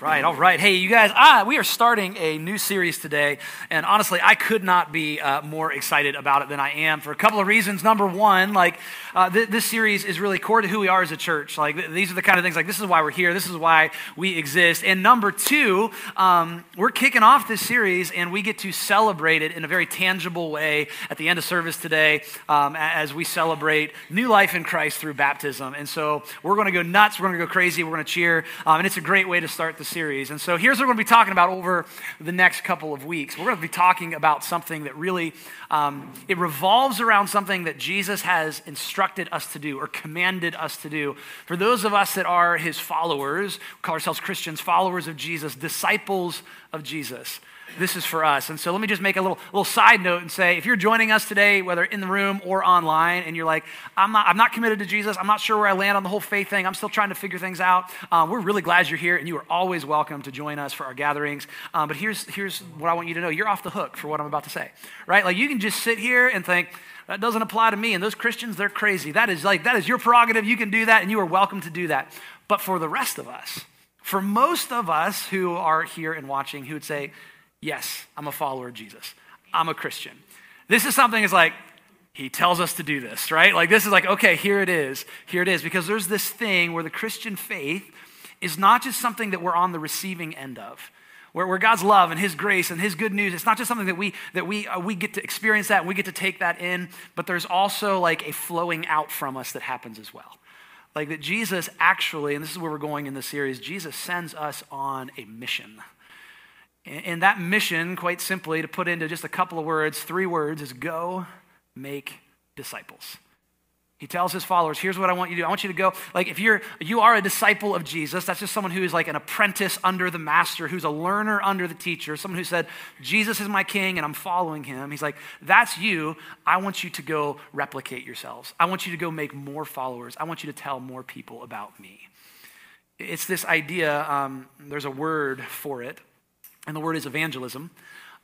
Right, all right. Hey, you guys, ah, we are starting a new series today, and honestly, I could not be uh, more excited about it than I am for a couple of reasons. Number one, like, uh, th- this series is really core to who we are as a church. Like, th- these are the kind of things, like, this is why we're here, this is why we exist. And number two, um, we're kicking off this series, and we get to celebrate it in a very tangible way at the end of service today um, as we celebrate new life in Christ through baptism. And so, we're going to go nuts, we're going to go crazy, we're going to cheer, um, and it's a great way to start the series. And so here's what we're going to be talking about over the next couple of weeks. We're going to be talking about something that really um, it revolves around something that Jesus has instructed us to do or commanded us to do. For those of us that are his followers, call ourselves Christians, followers of Jesus, disciples of Jesus this is for us. And so let me just make a little, little side note and say if you're joining us today, whether in the room or online, and you're like, I'm not, I'm not committed to Jesus, I'm not sure where I land on the whole faith thing, I'm still trying to figure things out, um, we're really glad you're here, and you are always welcome to join us for our gatherings. Um, but here's, here's what I want you to know you're off the hook for what I'm about to say, right? Like you can just sit here and think, that doesn't apply to me. And those Christians, they're crazy. That is like, that is your prerogative. You can do that, and you are welcome to do that. But for the rest of us, for most of us who are here and watching who would say, Yes, I'm a follower of Jesus. I'm a Christian. This is something that's like, he tells us to do this, right? Like, this is like, okay, here it is. Here it is. Because there's this thing where the Christian faith is not just something that we're on the receiving end of. Where, where God's love and His grace and His good news, it's not just something that we that we uh, we get to experience that and we get to take that in, but there's also like a flowing out from us that happens as well. Like that Jesus actually, and this is where we're going in the series, Jesus sends us on a mission. And that mission, quite simply, to put into just a couple of words, three words, is go make disciples. He tells his followers, here's what I want you to do. I want you to go, like if you're you are a disciple of Jesus, that's just someone who is like an apprentice under the master, who's a learner under the teacher, someone who said, Jesus is my king and I'm following him. He's like, that's you. I want you to go replicate yourselves. I want you to go make more followers. I want you to tell more people about me. It's this idea, um, there's a word for it and the word is evangelism.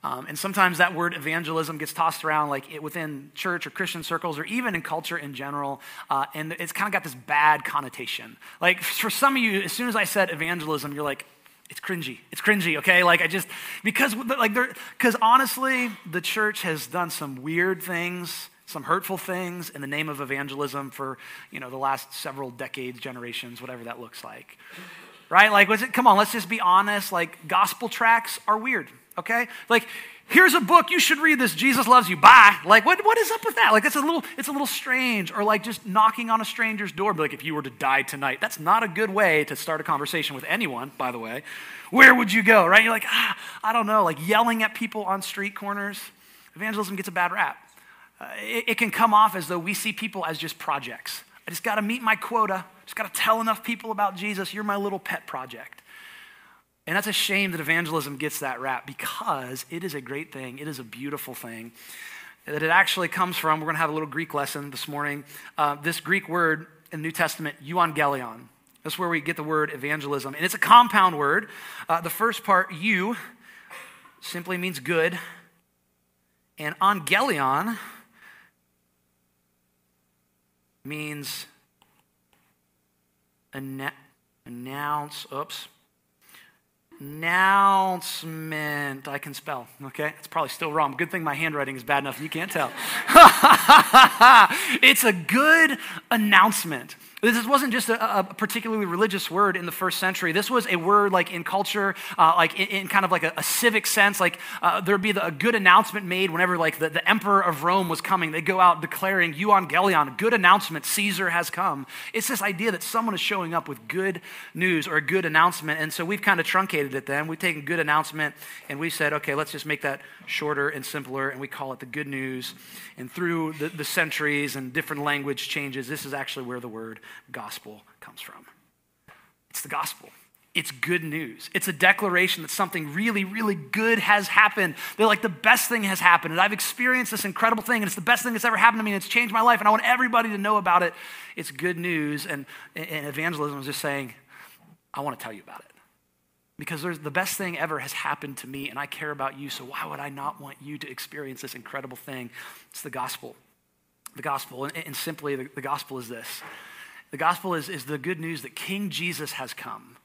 Um, and sometimes that word evangelism gets tossed around like it, within church or Christian circles or even in culture in general. Uh, and it's kind of got this bad connotation. Like for some of you, as soon as I said evangelism, you're like, it's cringy. It's cringy, okay? Like I just, because like because honestly, the church has done some weird things some hurtful things in the name of evangelism for you know the last several decades generations whatever that looks like right? Like, was it, come on, let's just be honest. Like, gospel tracts are weird, okay? Like, here's a book, you should read this, Jesus loves you, bye. Like, what, what is up with that? Like, it's a little, it's a little strange. Or like just knocking on a stranger's door, like, if you were to die tonight, that's not a good way to start a conversation with anyone, by the way. Where would you go, right? You're like, ah, I don't know, like yelling at people on street corners. Evangelism gets a bad rap. Uh, it, it can come off as though we see people as just projects. I just got to meet my quota. Just got to tell enough people about Jesus. You're my little pet project. And that's a shame that evangelism gets that rap because it is a great thing. It is a beautiful thing. That it actually comes from, we're going to have a little Greek lesson this morning. Uh, this Greek word in the New Testament, euangelion. That's where we get the word evangelism. And it's a compound word. Uh, the first part, you, simply means good. And angelion means announce, oops, announcement. I can spell, okay? It's probably still wrong. Good thing my handwriting is bad enough you can't tell. it's a good announcement. This wasn't just a, a, particularly religious word in the first century. This was a word like in culture, uh, like in, in, kind of like a, a civic sense. Like uh, there'd be the, a good announcement made whenever like the, the emperor of Rome was coming. They'd go out declaring euangelion, good announcement, Caesar has come. It's this idea that someone is showing up with good news or a good announcement. And so we've kind of truncated it then. We've taken good announcement and we said, okay, let's just make that shorter and simpler. And we call it the good news. And through the, the centuries and different language changes, this is actually where the word gospel comes from. It's the gospel. It's good news. It's a declaration that something really, really good has happened. They're like, the best thing has happened. And I've experienced this incredible thing, and it's the best thing that's ever happened to me, and it's changed my life, and I want everybody to know about it. It's good news. And, and evangelism is just saying, I want to tell you about it. Because the best thing ever has happened to me, and I care about you, so why would I not want you to experience this incredible thing? It's the gospel. The gospel. And, and simply, the, the gospel is this the gospel is, is the good news that King Jesus has come.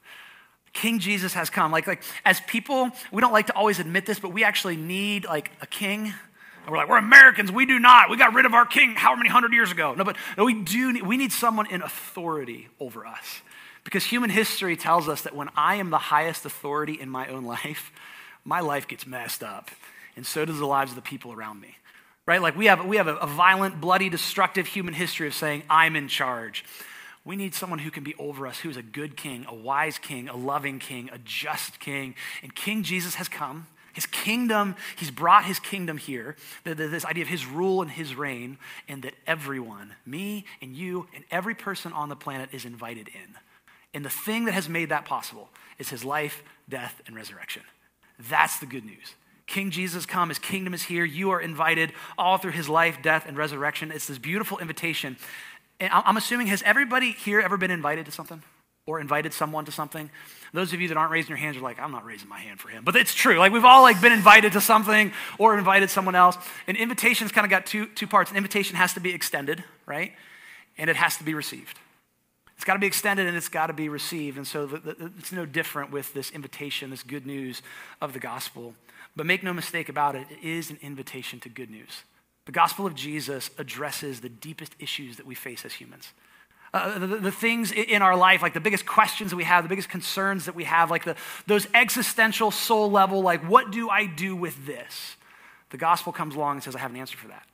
King Jesus has come. Like, like as people, we don't like to always admit this, but we actually need like a king. And we're like, we're Americans. We do not. We got rid of our king how many hundred years ago? No, but no, we do. Need, we need someone in authority over us, because human history tells us that when I am the highest authority in my own life, my life gets messed up, and so does the lives of the people around me. Right? Like we have we have a, a violent, bloody, destructive human history of saying I'm in charge. We need someone who can be over us, who is a good king, a wise king, a loving king, a just king. And King Jesus has come. His kingdom, he's brought his kingdom here, this idea of his rule and his reign, and that everyone, me and you and every person on the planet, is invited in. And the thing that has made that possible is his life, death, and resurrection. That's the good news. King Jesus come, his kingdom is here. You are invited all through his life, death, and resurrection. It's this beautiful invitation and I'm assuming, has everybody here ever been invited to something or invited someone to something? Those of you that aren't raising your hands are like, I'm not raising my hand for him. But it's true. Like we've all like been invited to something or invited someone else. And invitation's kind of got two, two parts. An invitation has to be extended, right? And it has to be received. It's got to be extended and it's got to be received. And so the, the, it's no different with this invitation, this good news of the gospel. But make no mistake about it, it is an invitation to good news. The gospel of Jesus addresses the deepest issues that we face as humans. Uh, the, the, things in our life, like the biggest questions that we have, the biggest concerns that we have, like the, those existential soul level, like, what do I do with this? The gospel comes along and says, I have an answer for that.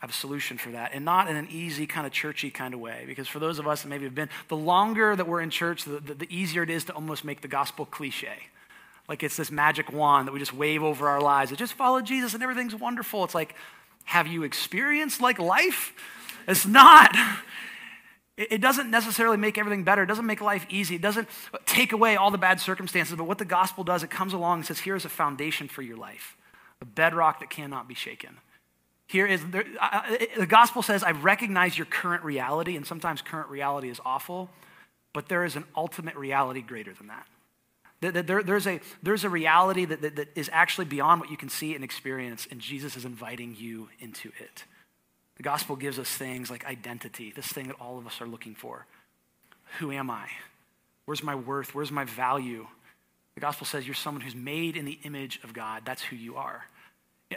I have a solution for that. And not in an easy, kind of churchy kind of way. Because for those of us that maybe have been, the longer that we're in church, the, the, the easier it is to almost make the gospel cliche. Like it's this magic wand that we just wave over our lives. It just follow Jesus and everything's wonderful. It's like, have you experienced like life? It's not. It doesn't necessarily make everything better. It doesn't make life easy. It doesn't take away all the bad circumstances. But what the gospel does, it comes along and says, here is a foundation for your life, a bedrock that cannot be shaken. Here is there, I, the gospel says, I recognize your current reality, and sometimes current reality is awful, but there is an ultimate reality greater than that. There, there's, a, there's a reality that, that, that is actually beyond what you can see and experience, and Jesus is inviting you into it. The gospel gives us things like identity, this thing that all of us are looking for. Who am I? Where's my worth? Where's my value? The gospel says you're someone who's made in the image of God. That's who you are.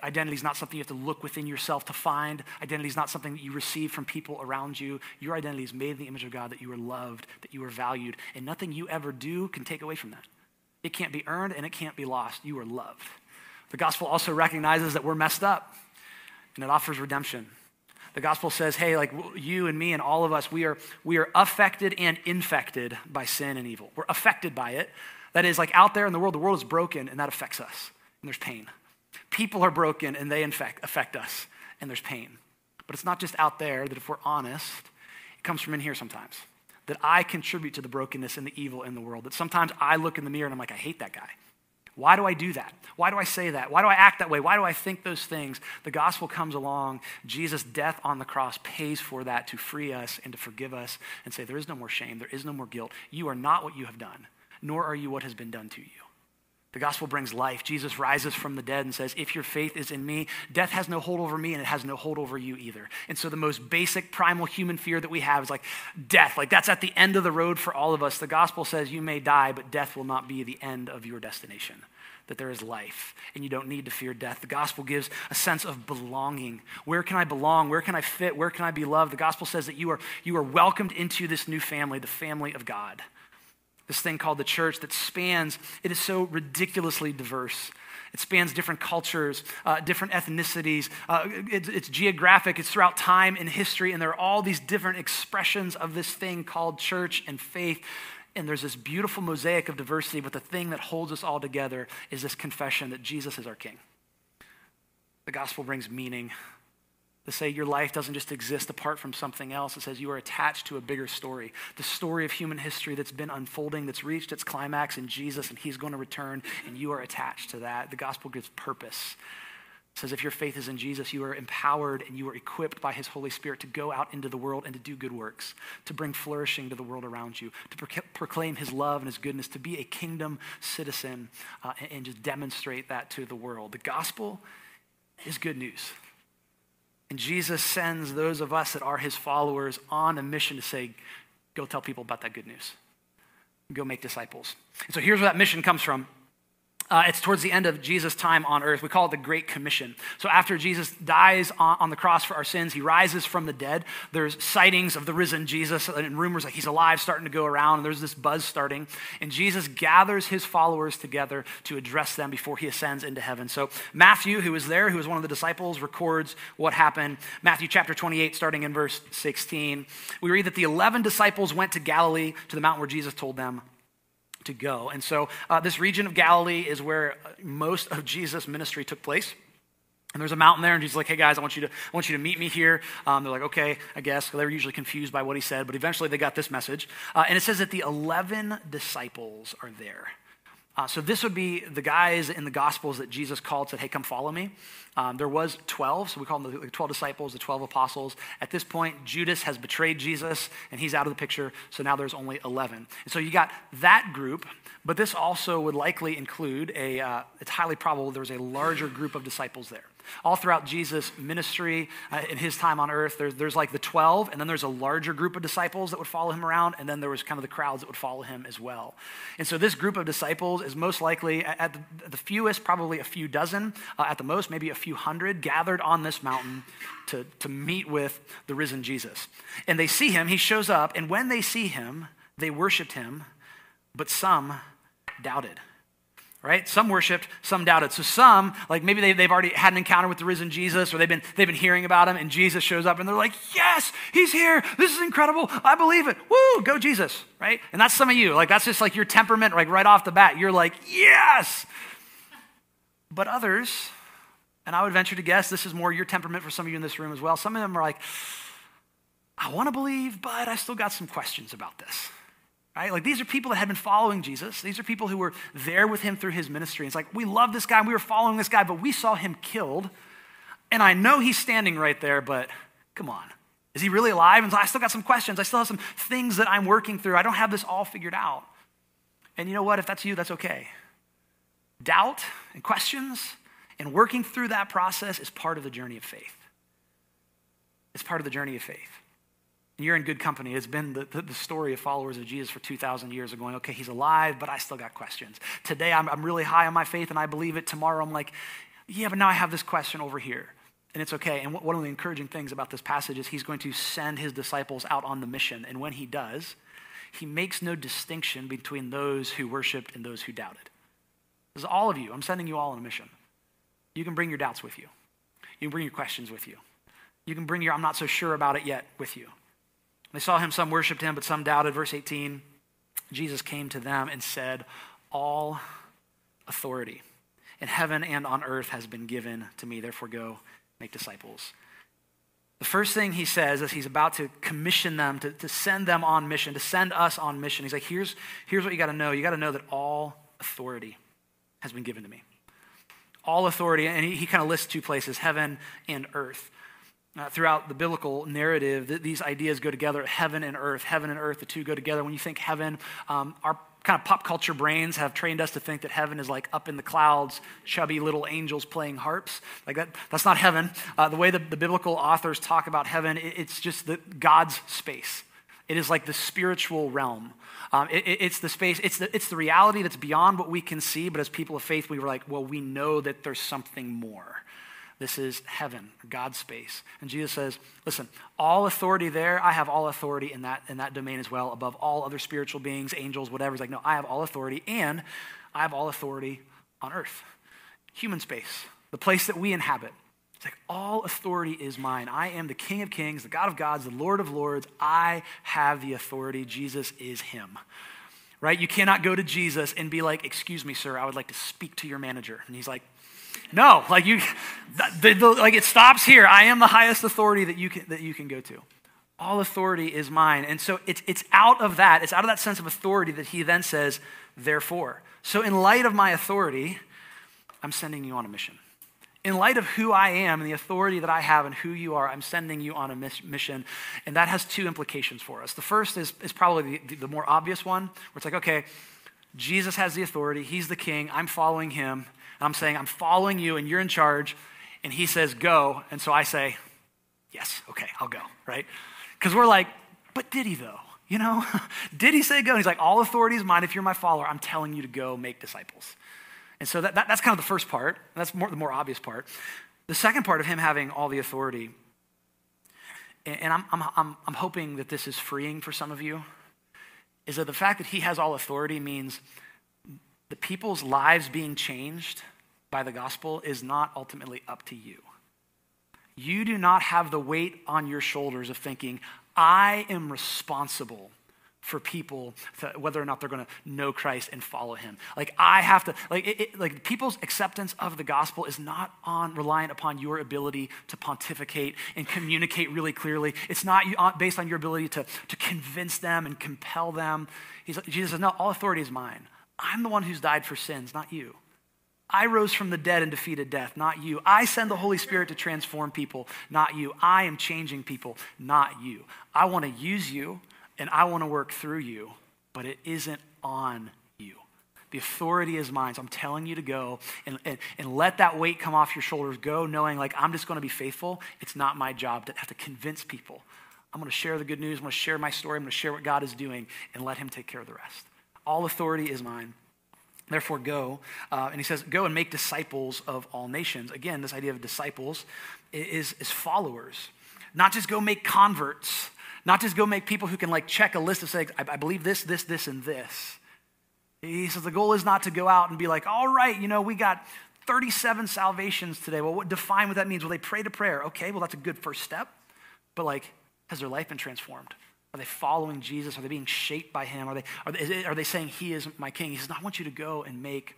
Identity is not something you have to look within yourself to find. Identity is not something that you receive from people around you. Your identity is made in the image of God, that you are loved, that you are valued, and nothing you ever do can take away from that. It can't be earned and it can't be lost. You are loved. The gospel also recognizes that we're messed up and it offers redemption. The gospel says, hey, like you and me and all of us, we are, we are affected and infected by sin and evil. We're affected by it. That is, like out there in the world, the world is broken and that affects us, and there's pain. People are broken and they infect, affect us, and there's pain. But it's not just out there that if we're honest, it comes from in here sometimes that I contribute to the brokenness and the evil in the world. That sometimes I look in the mirror and I'm like, I hate that guy. Why do I do that? Why do I say that? Why do I act that way? Why do I think those things? The gospel comes along. Jesus' death on the cross pays for that to free us and to forgive us and say, There is no more shame. There is no more guilt. You are not what you have done, nor are you what has been done to you. The gospel brings life. Jesus rises from the dead and says, If your faith is in me, death has no hold over me and it has no hold over you either. And so, the most basic primal human fear that we have is like death. Like, that's at the end of the road for all of us. The gospel says, You may die, but death will not be the end of your destination. That there is life and you don't need to fear death. The gospel gives a sense of belonging. Where can I belong? Where can I fit? Where can I be loved? The gospel says that you are, you are welcomed into this new family, the family of God this thing called the church that spans, it is so ridiculously diverse. It spans different cultures, uh, different ethnicities. Uh, it, it's geographic, it's throughout time and history, and there are all these different expressions of this thing called church and faith. And there's this beautiful mosaic of diversity, but the thing that holds us all together is this confession that Jesus is our King. The gospel brings meaning to say your life doesn't just exist apart from something else. It says you are attached to a bigger story, the story of human history that's been unfolding, that's reached its climax in Jesus, and He's going to return, and you are attached to that. The gospel gives purpose. It says if your faith is in Jesus, you are empowered and you are equipped by His Holy Spirit to go out into the world and to do good works, to bring flourishing to the world around you, to pro- proclaim His love and His goodness, to be a kingdom citizen uh, and, and just demonstrate that to the world. The gospel is good news. And Jesus sends those of us that are his followers on a mission to say, go tell people about that good news. go make disciples. And so here's where that mission comes from. Uh, it's towards the end of Jesus' time on earth. We call it the Great Commission. So, after Jesus dies on, on, the cross for our sins, he rises from the dead. There's sightings of the risen Jesus and rumors that he's alive starting to go around, and there's this buzz starting. And Jesus gathers his followers together to address them before he ascends into heaven. So, Matthew, who was there, who was one of the disciples, records what happened. Matthew chapter 28, starting in verse 16. We read that the 11 disciples went to Galilee, to the mountain where Jesus told them to go. And so, uh, this region of Galilee is where most of Jesus' ministry took place. And there's a mountain there, and he's like, "Hey guys, I want you to, I want you to meet me here." Um, they're like, "Okay, I guess." They were usually confused by what he said, but eventually they got this message. Uh, and it says that the eleven disciples are there. Uh, so this would be the guys in the Gospels that Jesus called, said, "Hey, come follow me." Um, there was twelve, so we call them the twelve disciples, the twelve apostles. At this point, Judas has betrayed Jesus, and he's out of the picture. So now there's only eleven. And so you got that group, but this also would likely include a. Uh, it's highly probable there was a larger group of disciples there. All throughout Jesus' ministry uh, in his time on earth, there's, there's like the 12, and then there's a larger group of disciples that would follow him around, and then there was kind of the crowds that would follow him as well. And so this group of disciples is most likely, at the, the fewest, probably a few dozen, uh, at the most, maybe a few hundred, gathered on this mountain to, to meet with the risen Jesus. And they see him, he shows up, and when they see him, they worshiped him, but some doubted right? Some worshiped, some doubted. So some, like maybe they, they've already had an encounter with the risen Jesus or they've been, they've been hearing about him and Jesus shows up and they're like, yes, he's here. This is incredible. I believe it. Woo, go Jesus, right? And that's some of you. Like that's just like your temperament, like right off the bat. You're like, yes. But others, and I would venture to guess this is more your temperament for some of you in this room as well. Some of them are like, I want to believe, but I still got some questions about this. Right? Like these are people that had been following Jesus. These are people who were there with him through his ministry. It's like, we love this guy, and we were following this guy, but we saw him killed. And I know he's standing right there, but come on. Is he really alive? And I still got some questions. I still have some things that I'm working through. I don't have this all figured out. And you know what? If that's you, that's okay. Doubt and questions and working through that process is part of the journey of faith. It's part of the journey of faith. You're in good company. It's been the, the, story of followers of Jesus for 2,000 years of going, okay, he's alive, but I still got questions. Today, I'm, I'm really high on my faith and I believe it. Tomorrow, I'm like, yeah, but now I have this question over here. And it's okay. And one of the encouraging things about this passage is he's going to send his disciples out on the mission. And when he does, he makes no distinction between those who worshiped and those who doubted. This is all of you. I'm sending you all on a mission. You can bring your doubts with you, you can bring your questions with you. You can bring your I'm not so sure about it yet with you. They saw him, some worshiped him, but some doubted. Verse 18 Jesus came to them and said, All authority in heaven and on earth has been given to me. Therefore, go make disciples. The first thing he says is he's about to commission them, to, to send them on mission, to send us on mission. He's like, here's, here's what you got to know. You got to know that all authority has been given to me. All authority, and he, he kind of lists two places heaven and earth. Uh, throughout the biblical narrative, th- these ideas go together heaven and earth. Heaven and earth, the two go together. When you think heaven, um, our kind of pop culture brains have trained us to think that heaven is like up in the clouds, chubby little angels playing harps. Like that, that's not heaven. Uh, the way the, the, biblical authors talk about heaven, it, it's just the, God's space. It is like the spiritual realm. Um, it, it, it's the space, it's the, it's the reality that's beyond what we can see, but as people of faith, we were like, well, we know that there's something more. This is heaven, God's space. And Jesus says, listen, all authority there, I have all authority in that, in that domain as well, above all other spiritual beings, angels, whatever. It's like, no, I have all authority, and I have all authority on earth. Human space, the place that we inhabit. It's like, all authority is mine. I am the King of kings, the God of gods, the Lord of lords. I have the authority. Jesus is him. Right? You cannot go to Jesus and be like, excuse me, sir, I would like to speak to your manager. And he's like, no, like you, the, the, like it stops here. I am the highest authority that you can, that you can go to. All authority is mine. And so it's, it's out of that, it's out of that sense of authority that he then says, therefore. So, in light of my authority, I'm sending you on a mission. In light of who I am and the authority that I have and who you are, I'm sending you on a mission. And that has two implications for us. The first is, is probably the, the more obvious one, where it's like, okay, Jesus has the authority, he's the king, I'm following him. I'm saying, I'm following you and you're in charge. And he says, go. And so I say, yes, okay, I'll go, right? Because we're like, but did he though? You know, did he say go? And he's like, all authority is mine. If you're my follower, I'm telling you to go make disciples. And so that, that, that's kind of the first part. That's more, the more obvious part. The second part of him having all the authority, and, I'm, I'm, I'm, I'm hoping that this is freeing for some of you, is that the fact that he has all authority means the people's lives being changed by the gospel is not ultimately up to you. You do not have the weight on your shoulders of thinking, I am responsible for people to, whether or not they're going to know Christ and follow him. Like I have to like it, it, like people's acceptance of the gospel is not on reliant upon your ability to pontificate and communicate really clearly. It's not uh, based on your ability to to convince them and compel them. He's, Jesus says, "No, all authority is mine. I'm the one who's died for sins, not you." I rose from the dead and defeated death, not you. I send the Holy Spirit to transform people, not you. I am changing people, not you. I want to use you and I want to work through you, but it isn't on you. The authority is mine. So I'm telling you to go and, and, and let that weight come off your shoulders. Go knowing, like, I'm just going to be faithful. It's not my job to have to convince people. I'm going to share the good news. I'm going to share my story. I'm going to share what God is doing and let Him take care of the rest. All authority is mine. Therefore, go. Uh, and he says, go and make disciples of all nations. Again, this idea of disciples is, is followers, not just go make converts not just go make people who can like check a list of say, I, I believe this, this, this, and this. He says the goal is not to go out and be like, all right, you know, we got 37 salvations today. Well, what define what that means? Well, they pray to prayer. Okay, well, that's a good first step. But like, has their life been transformed? Are they following Jesus? Are they being shaped by him? Are they, are they, are they saying he is my king? He says, I want you to go and make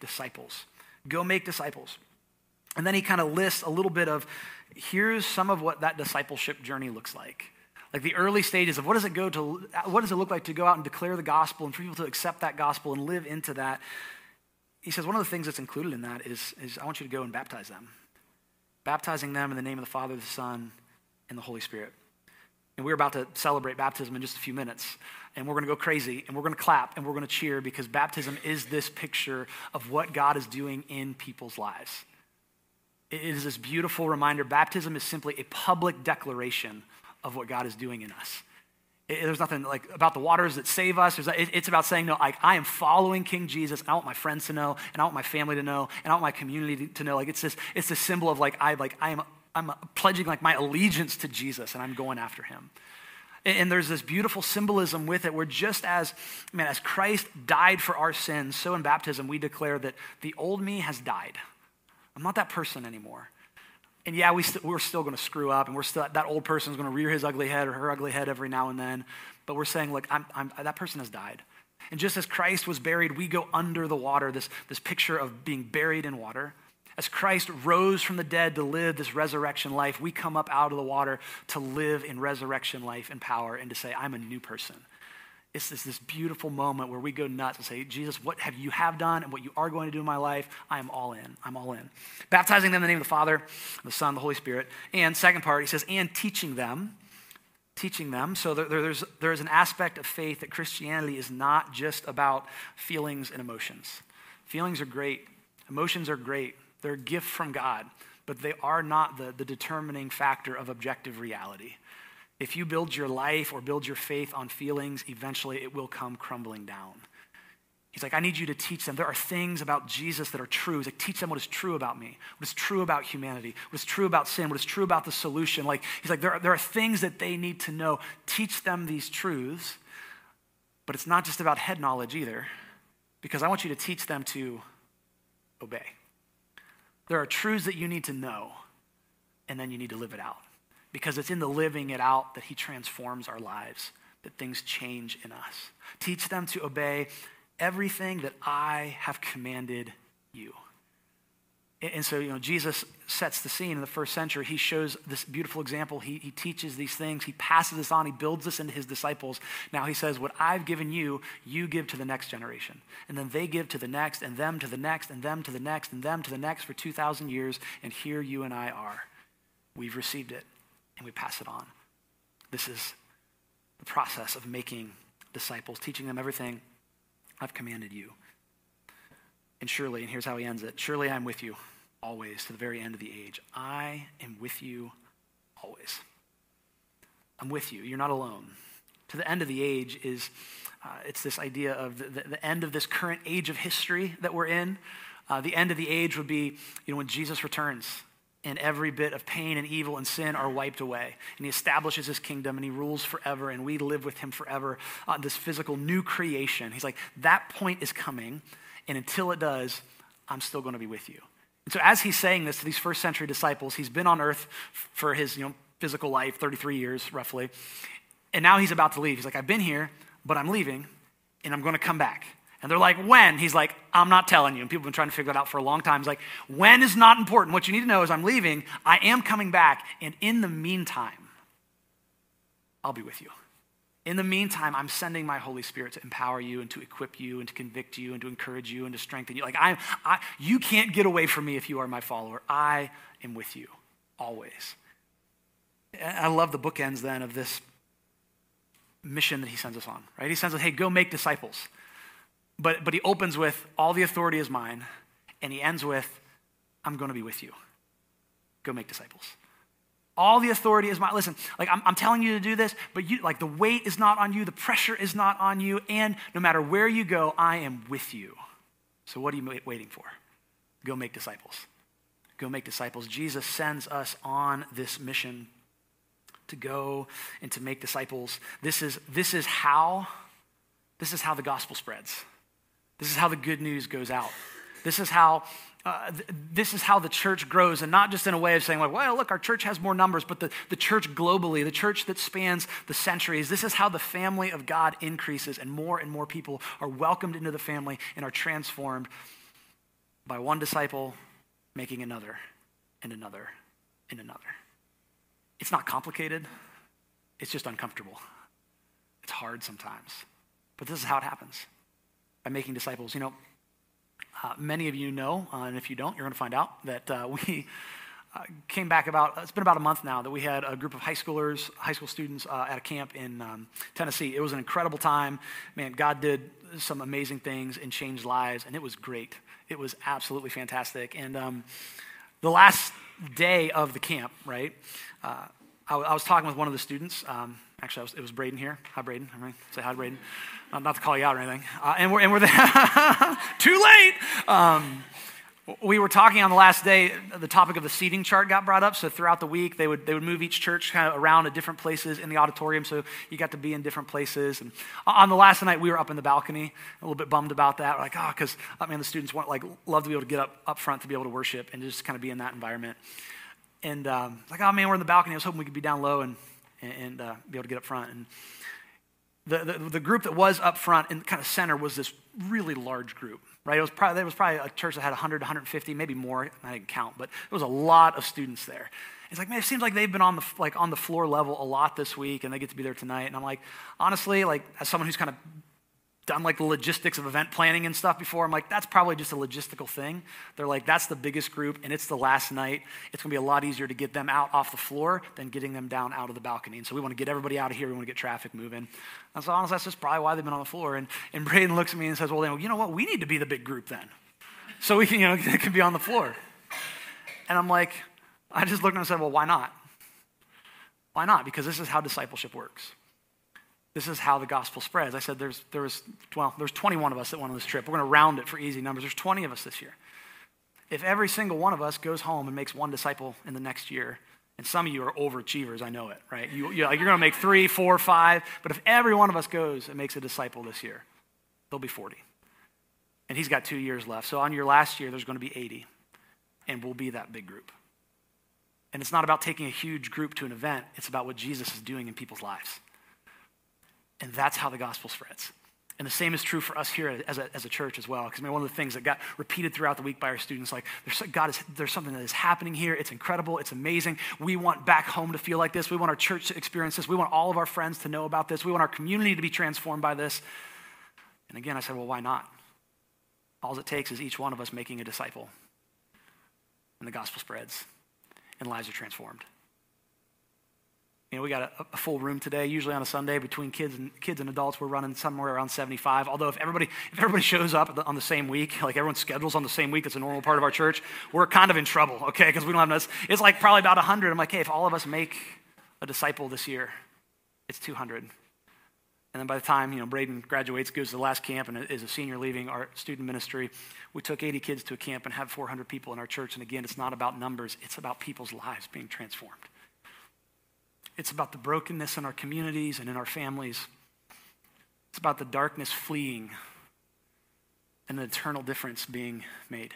disciples. Go make disciples. And then he kind of lists a little bit of here's some of what that discipleship journey looks like like the early stages of what does it go to what does it look like to go out and declare the gospel and for people to accept that gospel and live into that he says one of the things that's included in that is, is i want you to go and baptize them baptizing them in the name of the father the son and the holy spirit and we're about to celebrate baptism in just a few minutes and we're going to go crazy and we're going to clap and we're going to cheer because baptism is this picture of what god is doing in people's lives it is this beautiful reminder baptism is simply a public declaration of what God is doing in us. It, there's nothing like about the waters that save us. It, it's about saying, no, like I am following King Jesus. I want my friends to know, and I want my family to know, and I want my community to know. Like it's this, it's this symbol of like I like I am I'm pledging like my allegiance to Jesus, and I'm going after Him. And, there's this beautiful symbolism with it, where just as man, as Christ died for our sins, so in baptism we declare that the old me has died. I'm not that person anymore. And yeah, we st- we're still going to screw up, and we're still that old person is going to rear his ugly head or her ugly head every now and then. But we're saying, look, I'm, I'm, that person has died. And just as Christ was buried, we go under the water, this, this picture of being buried in water. As Christ rose from the dead to live this resurrection life, we come up out of the water to live in resurrection life and power and to say, I'm a new person. It's this, this beautiful moment where we go nuts and say, Jesus, what have you have done and what you are going to do in my life? I am all in. I'm all in. Baptizing them in the name of the Father, the Son, the Holy Spirit. And second part, he says, and teaching them. Teaching them. So there, there's, there's an aspect of faith that Christianity is not just about feelings and emotions. Feelings are great. Emotions are great. They're a gift from God, but they are not the, the determining factor of objective reality. If you build your life or build your faith on feelings, eventually it will come crumbling down. He's like, I need you to teach them. There are things about Jesus that are true. He's like, teach them what is true about me, what is true about humanity, what is true about sin, what is true about the solution. Like, he's like, there are, there are things that they need to know. Teach them these truths. But it's not just about head knowledge either, because I want you to teach them to obey. There are truths that you need to know, and then you need to live it out because it's in the living it out that He transforms our lives, that things change in us. Teach them to obey everything that I have commanded you. And so, you know, Jesus sets the scene in the first century. He shows this beautiful example. He, he teaches these things. He passes this on. He builds this into his disciples. Now he says, What I've given you, you give to the next generation. And then they give to the next, and them to the next, and them to the next, and them to the next for 2,000 years. And here you and I are. We've received it and we pass it on. This is the process of making disciples, teaching them everything I've commanded you. And surely, and here's how he ends it surely I'm with you always to the very end of the age. I am with you always. I'm with you. You're not alone. to the end of the age is uh, it's this idea of the, the, the, end of this current age of history that we're in. Uh, the end of the age would be, you know, when Jesus returns and every bit of pain and evil and sin are wiped away. And he establishes his kingdom and he rules forever and we live with him forever. Uh, this physical new creation. He's like, that point is coming. And until it does, I'm still going to be with you. And so as he's saying this to these first century disciples, he's been on earth for his, you know, physical life, 33 years roughly. And now he's about to leave. He's like, I've been here, but I'm leaving and I'm going to come back. And they're like, when? He's like, I'm not telling you. And people have been trying to figure that out for a long time. He's like, when is not important. What you need to know is I'm leaving, I am coming back, and in the meantime, I'll be with you. In the meantime, I'm sending my Holy Spirit to empower you and to equip you and to convict you and to encourage you and to strengthen you. Like, I, I, you can't get away from me if you are my follower. I am with you always. I love the bookends then of this mission that he sends us on, right? He sends us, hey, go make disciples. But, but he opens with, all the authority is mine. And he ends with, I'm going to be with you. Go make disciples. All the authority is mine. Listen, like I'm, I'm, telling you to do this, but you, like the weight is not on you, the pressure is not on you, and no matter where you go, I am with you. So what are you waiting for? Go make disciples. Go make disciples. Jesus sends us on this mission to go and to make disciples. This is, this is how this is how the gospel spreads. This is how the good news goes out. This is how uh, th- this is how the church grows, and not just in a way of saying, like, well, look, our church has more numbers, but the, the church globally, the church that spans the centuries, this is how the family of God increases, and more and more people are welcomed into the family and are transformed by one disciple making another, and another, and another. It's not complicated, it's just uncomfortable. It's hard sometimes, but this is how it happens by making disciples. You know, uh, many of you know, uh, and if you don't, you're going to find out that uh, we uh, came back about, it's been about a month now that we had a group of high schoolers, high school students uh, at a camp in um, Tennessee. It was an incredible time. Man, God did some amazing things and changed lives, and it was great. It was absolutely fantastic. And um, the last day of the camp, right, I was talking with one of the students. Um, actually, was, it was Braden here. Hi, Braden. Right. Say hi, Braden. Uh, not to call you out or anything. Uh, and we're, and we're there. Too late. Um, we were talking on the last day, the topic of the seating chart got brought up. So throughout the week, they would, they would move each church kind of around at different places in the auditorium. So you got to be in different places. And on the last night, we were up in the balcony, a little bit bummed about that. We're like, oh, because I mean, the students want, like, love to be able to get up, up front to be able to worship and just kind of be in that environment. And um, like, oh man, we're in the balcony. I was hoping we could be down low and, and uh, be able to get up front. And the, the, the, group that was up front in kind of center was this really large group, right? It was probably, there was probably a church that had 100, 150, maybe more. I didn't count, but there was a lot of students there. It's like, man, it seems like they've been on the, like, on the floor level a lot this week, and they get to be there tonight. And I'm like, honestly, like, as someone who's kind of done like the logistics of event planning and stuff before. I'm like, that's probably just a logistical thing. They're like, that's the biggest group and it's the last night. It's gonna be a lot easier to get them out off the floor than getting them down out of the balcony. And so we wanna get everybody out of here. We wanna get traffic moving. And so honestly, that's just probably why they've been on the floor. And, and Braden looks at me and says, well, then, you know what? We need to be the big group then. So we can, you know, it can be on the floor. And I'm like, I just looked and said, well, why not? Why not? Because this is how discipleship works. This is how the gospel spreads. I said there's, there was, well, there's 21 of us that went on this trip. We're going to round it for easy numbers. There's 20 of us this year. If every single one of us goes home and makes one disciple in the next year, and some of you are overachievers, I know it, right? You, you're, you're going to make three, four, five. But if every one of us goes and makes a disciple this year, there'll be 40. And he's got two years left. So on your last year, there's going to be 80. And we'll be that big group. And it's not about taking a huge group to an event, it's about what Jesus is doing in people's lives. And that's how the gospel spreads. And the same is true for us here as a, as a church as well. Because I mean, one of the things that got repeated throughout the week by our students, like, there's, God is, there's something that is happening here. It's incredible. It's amazing. We want back home to feel like this. We want our church to experience this. We want all of our friends to know about this. We want our community to be transformed by this. And again, I said, well, why not? All it takes is each one of us making a disciple. And the gospel spreads, and lives are transformed. Know, we got a, a, full room today. Usually on a Sunday, between kids and kids and adults, we're running somewhere around 75. Although if everybody if everybody shows up on the same week, like everyone's schedules on the same week, it's a normal part of our church. We're kind of in trouble, okay? Because we don't have this. It's like probably about 100. I'm like, hey, if all of us make a disciple this year, it's 200. And then by the time, you know, Braden graduates, goes to the last camp, and is a senior leaving our student ministry, we took 80 kids to a camp and have 400 people in our church. And again, it's not about numbers, it's about people's lives being transformed. It's about the brokenness in our communities and in our families. It's about the darkness fleeing and the eternal difference being made.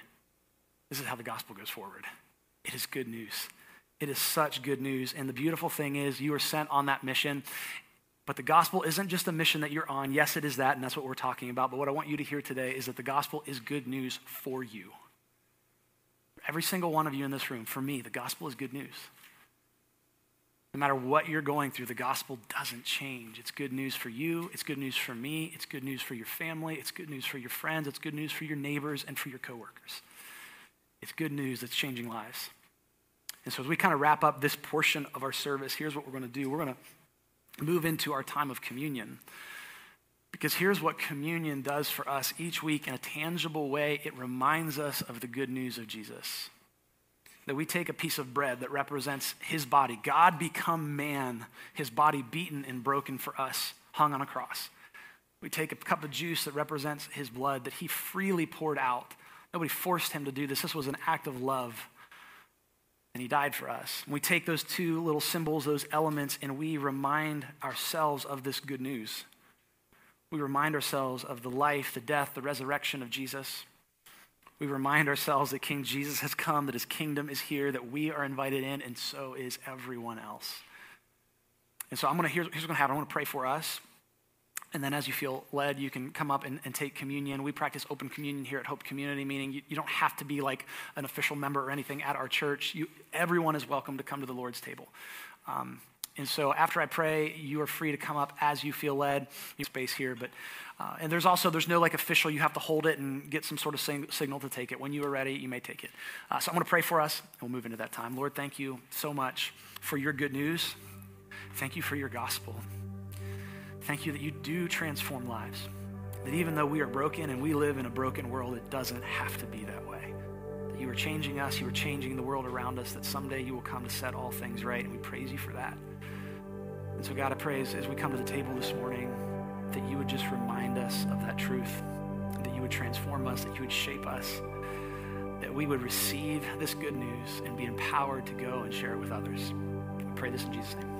This is how the gospel goes forward. It is good news. It is such good news. And the beautiful thing is, you are sent on that mission, but the gospel isn't just a mission that you're on. Yes, it is that, and that's what we're talking about. But what I want you to hear today is that the gospel is good news for you. Every single one of you in this room, for me, the gospel is good news. No matter what you're going through, the gospel doesn't change. It's good news for you. It's good news for me. It's good news for your family. It's good news for your friends. It's good news for your neighbors and for your coworkers. It's good news that's changing lives. And so, as we kind of wrap up this portion of our service, here's what we're going to do. We're going to move into our time of communion. Because here's what communion does for us each week in a tangible way it reminds us of the good news of Jesus. That we take a piece of bread that represents his body, God become man, his body beaten and broken for us, hung on a cross. We take a cup of juice that represents his blood that he freely poured out. Nobody forced him to do this. This was an act of love and he died for us. We take those two little symbols, those elements, and we remind ourselves of this good news. We remind ourselves of the life, the death, the resurrection of Jesus. We remind ourselves that King Jesus has come, that his kingdom is here, that we are invited in, and so is everyone else. And so I'm to, here's, here's what's to happen. I want to pray for us. And then as you feel led, you can come up and, and, take communion. We practice open communion here at Hope Community, meaning you, you, don't have to be like an official member or anything at our church. You, everyone is welcome to come to the Lord's table. Um, and so after I pray, you are free to come up as you feel led. You space here, but uh, and there's also there's no like official. You have to hold it and get some sort of sing, signal to take it. When you are ready, you may take it. Uh, so I'm going to pray for us, and we'll move into that time. Lord, thank you so much for your good news. Thank you for your gospel. Thank you that you do transform lives. That even though we are broken and we live in a broken world, it doesn't have to be that way. You are changing us, you are changing the world around us, that someday you will come to set all things right, and we praise you for that. And so, God, I pray as, as we come to the table this morning, that you would just remind us of that truth, that you would transform us, that you would shape us, that we would receive this good news and be empowered to go and share it with others. We pray this in Jesus' name.